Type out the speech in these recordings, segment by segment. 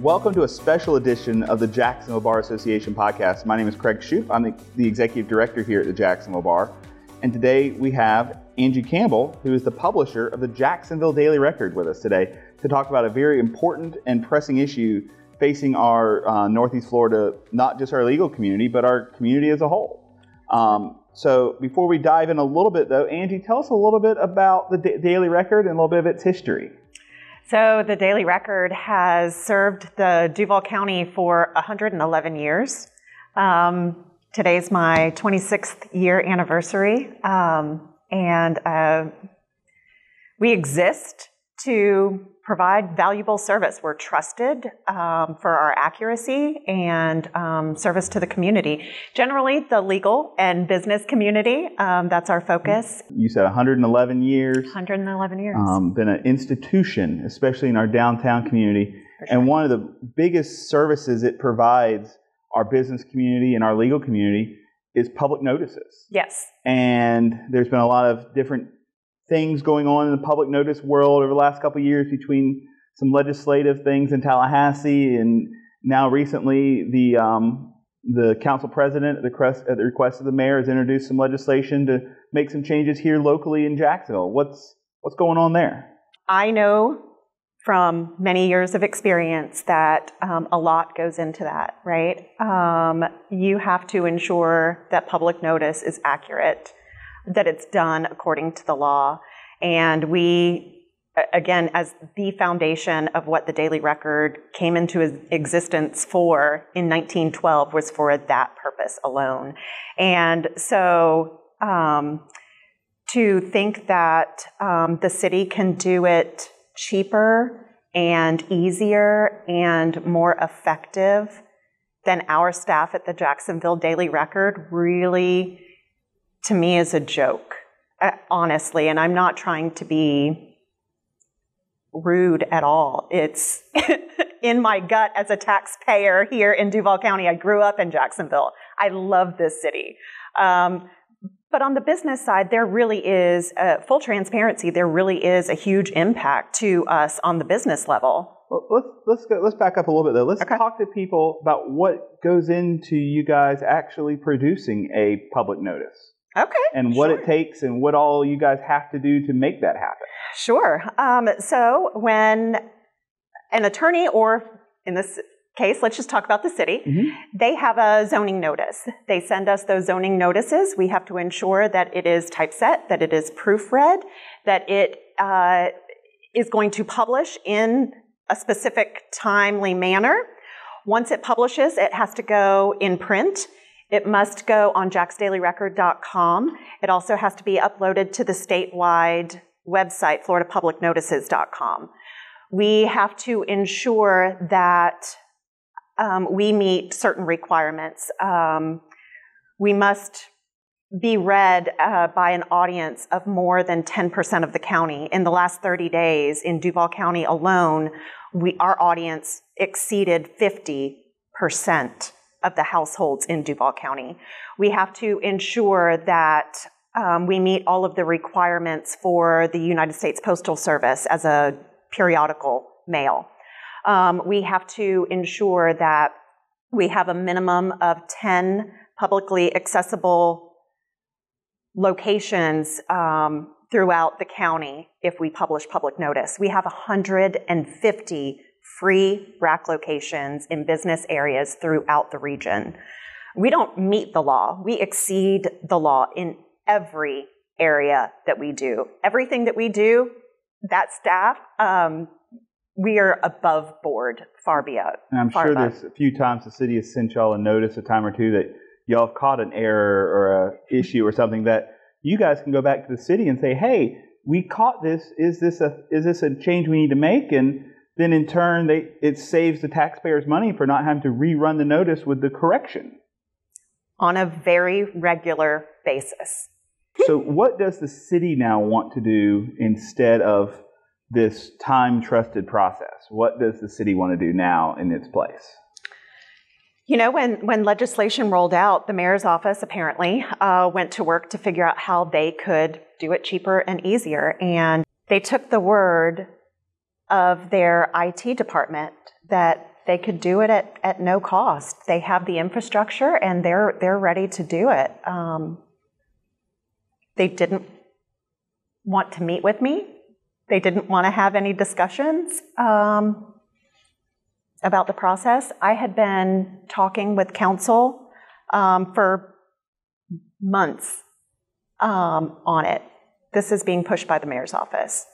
Welcome to a special edition of the Jacksonville Bar Association podcast. My name is Craig Shoup. I'm the, the executive director here at the Jacksonville Bar. And today we have Angie Campbell, who is the publisher of the Jacksonville Daily Record, with us today to talk about a very important and pressing issue facing our uh, Northeast Florida, not just our legal community, but our community as a whole. Um, so before we dive in a little bit, though, Angie, tell us a little bit about the D- Daily Record and a little bit of its history. So the Daily Record has served the Duval County for 111 years. Um, today's my 26th year anniversary, um, and uh, we exist to provide valuable service. We're trusted um, for our accuracy and um, service to the community. Generally, the legal and business community, um, that's our focus. You said 111 years. 111 years. Um, been an institution, especially in our downtown community. Sure. And one of the biggest services it provides our business community and our legal community is public notices. Yes. And there's been a lot of different things going on in the public notice world over the last couple years between some legislative things in Tallahassee and now recently the um, the council president at the, request, at the request of the mayor has introduced some legislation to make some changes here locally in Jacksonville. What's what's going on there? I know from many years of experience that um, a lot goes into that, right? Um, you have to ensure that public notice is accurate, that it's done according to the law. And we, again, as the foundation of what the Daily Record came into existence for in 1912 was for that purpose alone. And so, um, to think that um, the city can do it cheaper and easier and more effective than our staff at the Jacksonville Daily Record really, to me, is a joke, uh, honestly. And I'm not trying to be rude at all. It's in my gut as a taxpayer here in Duval County. I grew up in Jacksonville. I love this city. Um, but on the business side, there really is uh, full transparency. There really is a huge impact to us on the business level. Well, let's let's go, let's back up a little bit though. Let's Okay. talk to people about what goes into you guys actually producing a public notice Okay. and what sure. it takes and what all you guys have to do to make that happen. Sure. Um, so when an attorney, or in this case, let's just talk about the city, Mhm. they have a zoning notice. They send us those zoning notices. We have to ensure that it is typeset, that it is proofread, that it uh, is going to publish in a specific timely manner. Once it publishes, it has to go in print. It must go on jaxdailyrecord.com. It also has to be uploaded to the statewide website, floridapublicnotices.com. We have to ensure that um, we meet certain requirements. Um, we must be read uh, by an audience of more than 10% of the county. In the last 30 days in Duval County alone, we, our audience exceeded 50% of the households in Duval County. We have to ensure that um, we meet all of the requirements for the United States Postal Service as a periodical mail. Um, we have to ensure that we have a minimum of 10 publicly accessible locations um, throughout the county if we publish public notice. We have 150 free rack locations in business areas throughout the region. We don't meet the law, we exceed the law in every area that we do. Everything that we do, that staff, um, we are above board, far beyond. And I'm sure above. there's a few times the city has sent y'all a notice a time or two that y'all have caught an error or a issue or something that you guys can go back to the city and say, "Hey, we caught this. Is this a is this a change we need to make?" And then in turn, they it saves the taxpayers money for not having to rerun the notice with the correction. on a very regular basis. so, what does the city now want to do instead of this time trusted process? What does the city want to do now in its place? You know, when, when legislation rolled out, the mayor's office apparently uh, went to work to figure out how they could do it cheaper and easier. And they took the word of their IT department that they could do it at, at no cost. They have the infrastructure and they're they're ready to do it. Um, they didn't want to meet with me. They didn't want to have any discussions um, about the process. I had been talking with council um, for months um, on it. This is being pushed by the mayor's office.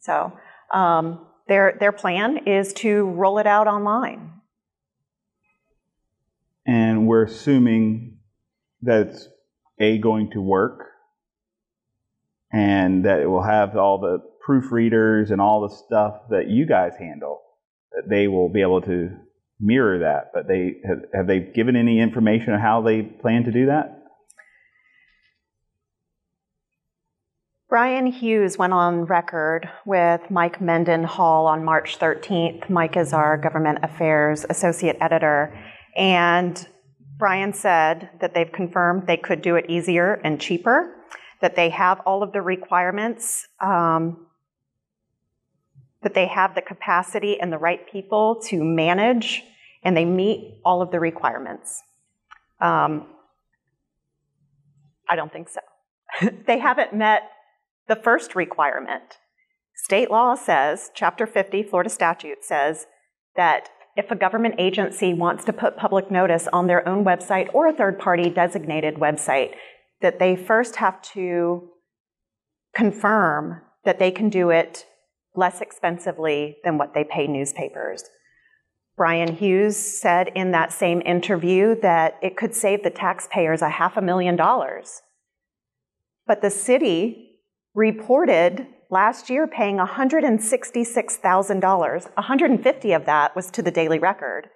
So um, their their plan is to roll it out online. And we're assuming that it's a going to work, and that it will have all the proofreaders and all the stuff that you guys handle. That they will be able to mirror that. But they have, have they given any information on how they plan to do that? Brian Hughes went on record with Mike Mendenhall on March 13th. Mike is our government affairs associate editor. And Brian said that they've confirmed they could do it easier and cheaper, that they have all of the requirements, um, that they have the capacity and the right people to manage, and they meet all of the requirements. Um, I don't think so. they haven't met the first requirement. State law says, Chapter 50, Florida statute says, that if a government agency wants to put public notice on their own website or a third party designated website, that they first have to confirm that they can do it less expensively than what they pay newspapers. Brian Hughes said in that same interview that it could save the taxpayers a half a million dollars. But the city reported last year paying $166,000. 150 of that was to the Daily Record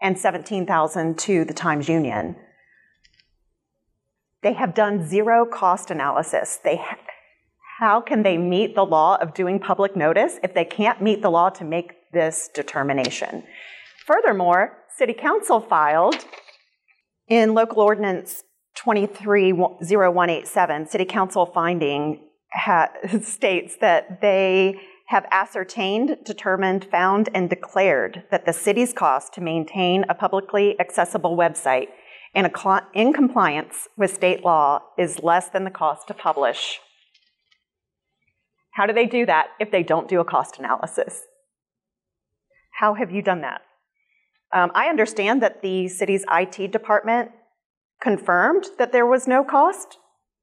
and 17,000 to the Times Union. They have done zero cost analysis. They ha- how can they meet the law of doing public notice if they can't meet the law to make this determination? Furthermore, City Council filed in Local Ordinance 230187, City Council finding ha- states that they have ascertained, determined, found, and declared that the city's cost to maintain a publicly accessible website in, cl- in compliance with state law is less than the cost to publish. How do they do that if they don't do a cost analysis? How have you done that? Um, I understand that the city's IT department confirmed that there was no cost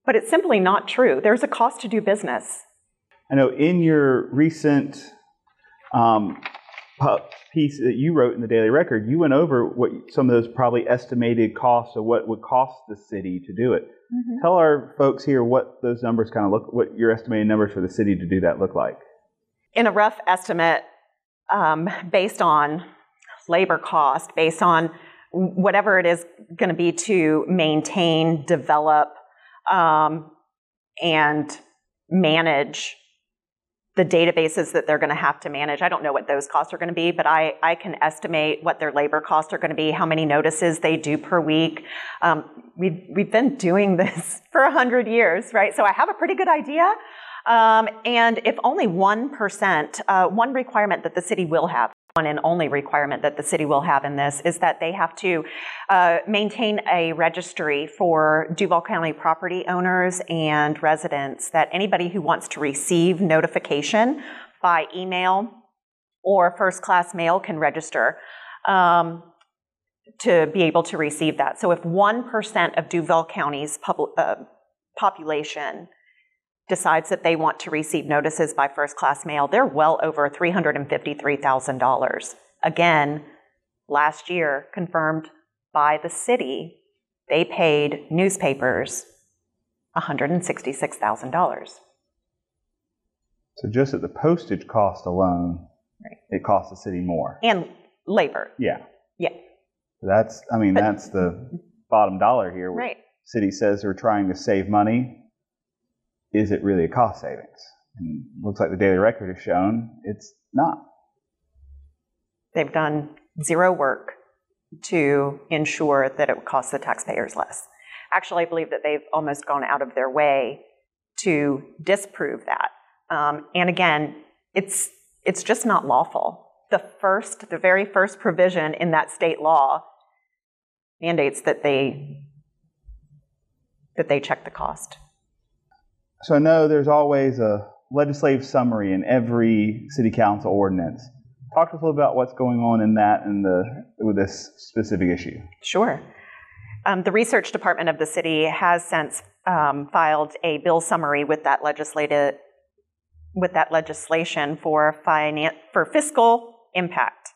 but it's simply not true. There's a cost to do business. I know in your recent um, piece that you wrote in the Daily Record, you went over what some of those probably estimated costs of what would cost the city to do it. Mm-hmm. Tell our folks here what those numbers kind of look, what your estimated numbers for the city to do that look like. In a rough estimate, um, based on labor cost, based on whatever it is going to be to maintain, develop, um, and manage the databases that they're going to have to manage. I don't know what those costs are going to be, but I, I can estimate what their labor costs are going to be, how many notices they do per week. Um, we've, we've been doing this for 100 years, right? So I have a pretty good idea. Um, and if only 1%, uh, one requirement that the city will have one and only requirement that the city will have in this is that they have to uh, maintain a registry for Duval County property owners and residents that anybody who wants to receive notification by email or first class mail can register um, to be able to receive that. So if 1% of Duval County's pub- uh, population decides that they want to receive notices by first class mail, they're well over $353,000. Again, last year, confirmed by the city, they paid newspapers $166,000. So just at the postage cost alone, right. it costs the city more. And labor. Yeah. Yeah. That's, I mean, but, that's the bottom dollar here. Right. City says they're trying to save money is it really a cost savings? And looks like the Daily Record has shown it's not. They've done zero work to ensure that it would cost the taxpayers less. Actually, I believe that they've almost gone out of their way to disprove that. Um, and again, it's it's just not lawful. the first, the very first provision in that state law mandates that they that they check the cost. So I know there's always a legislative summary in every city council ordinance. Talk to us a little about what's going on in that and the with this specific issue. Sure. Um, the research department of the city has since um, filed a bill summary with that legislative with that legislation for finance for fiscal impact.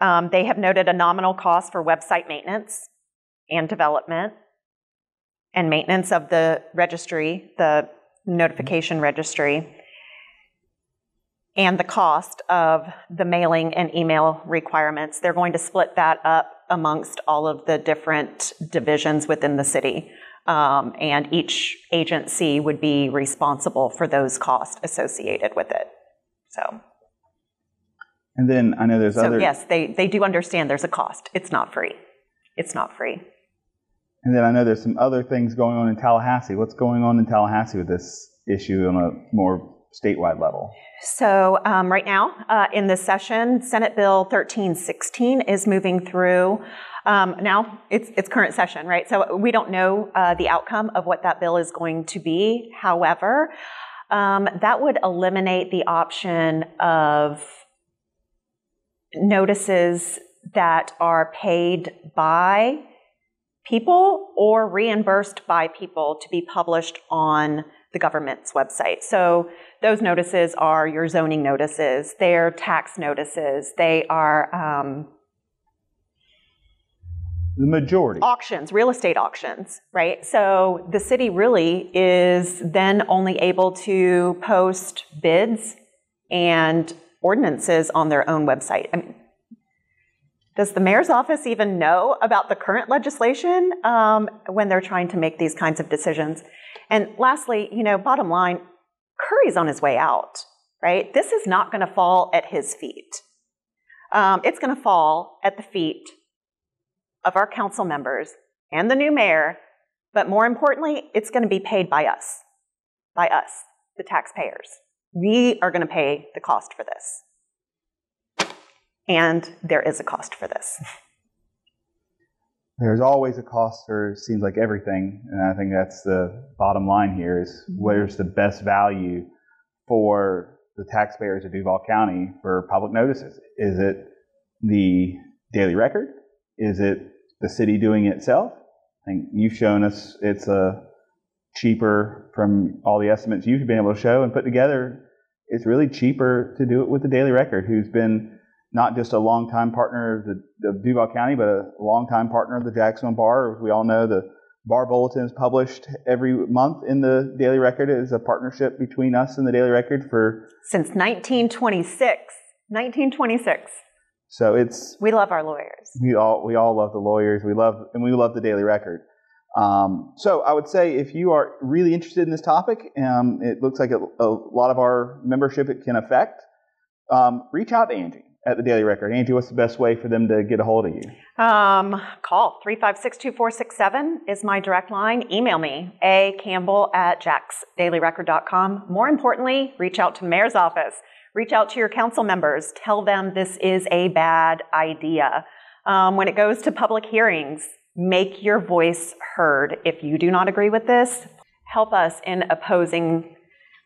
Um, they have noted a nominal cost for website maintenance and development and maintenance of the registry, the notification registry, and the cost of the mailing and email requirements. They're going to split that up amongst all of the different divisions within the city. Um, and each agency would be responsible for those costs associated with it. So. And then I know there's so other. yes, they, they do understand there's a cost. It's not free. It's not free. And then I know there's some other things going on in Tallahassee. What's going on in Tallahassee with this issue on a more statewide level? So, um, right now uh, in this session, Senate Bill 1316 is moving through. Um, now it's, it's current session, right? So we don't know uh, the outcome of what that bill is going to be. However, um, that would eliminate the option of notices that are paid by people or reimbursed by people to be published on the government's website. So those notices are your zoning notices, they're tax notices, they are um, the majority auctions, real estate auctions, right? So the city really is then only able to post bids and ordinances on their own website. I mean, does the mayor's office even know about the current legislation um, when they're trying to make these kinds of decisions? And lastly, you know, bottom line, Curry's on his way out, right? This is not going to fall at his feet. Um, it's going to fall at the feet of our council members and the new mayor, but more importantly, it's going to be paid by us, by us, the taxpayers. We are going to pay the cost for this. And there is a cost for this. There's always a cost for seems like everything, and I think that's the bottom line here: is mm-hmm. where's the best value for the taxpayers of Duval County for public notices? Is it the Daily Record? Is it the city doing it itself? I think you've shown us it's a cheaper from all the estimates you've been able to show and put together. It's really cheaper to do it with the Daily Record, who's been not just a longtime partner of, the, of Duval County, but a longtime partner of the Jacksonville Bar. As we all know, the Bar Bulletin is published every month in the Daily Record. It is a partnership between us and the Daily Record for since 1926. 1926. So it's we love our lawyers. We all we all love the lawyers. We love and we love the Daily Record. Um, so I would say if you are really interested in this topic, um, it looks like a, a, lot of our membership it can affect. Um, reach out to Angie at the Daily Record. Angie, what's the best way for them to get a hold of you? Um, call 356-2467 is my direct line. Email me, a campbell at jaxdailyrecord.com. More importantly, reach out to mayor's office. Reach out to your council members. Tell them this is a bad idea. Um, when it goes to public hearings, make your voice heard. If you do not agree with this, help us in opposing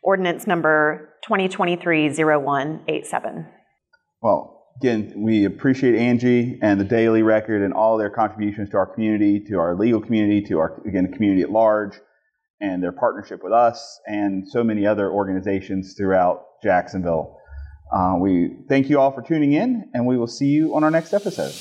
ordinance number 2023-0187. Well, again, we appreciate Angie and the Daily Record and all their contributions to our community, to our legal community, to our, again, community at large, and their partnership with us and so many other organizations throughout Jacksonville. Uh, we thank you all for tuning in, and we will see you on our next episode.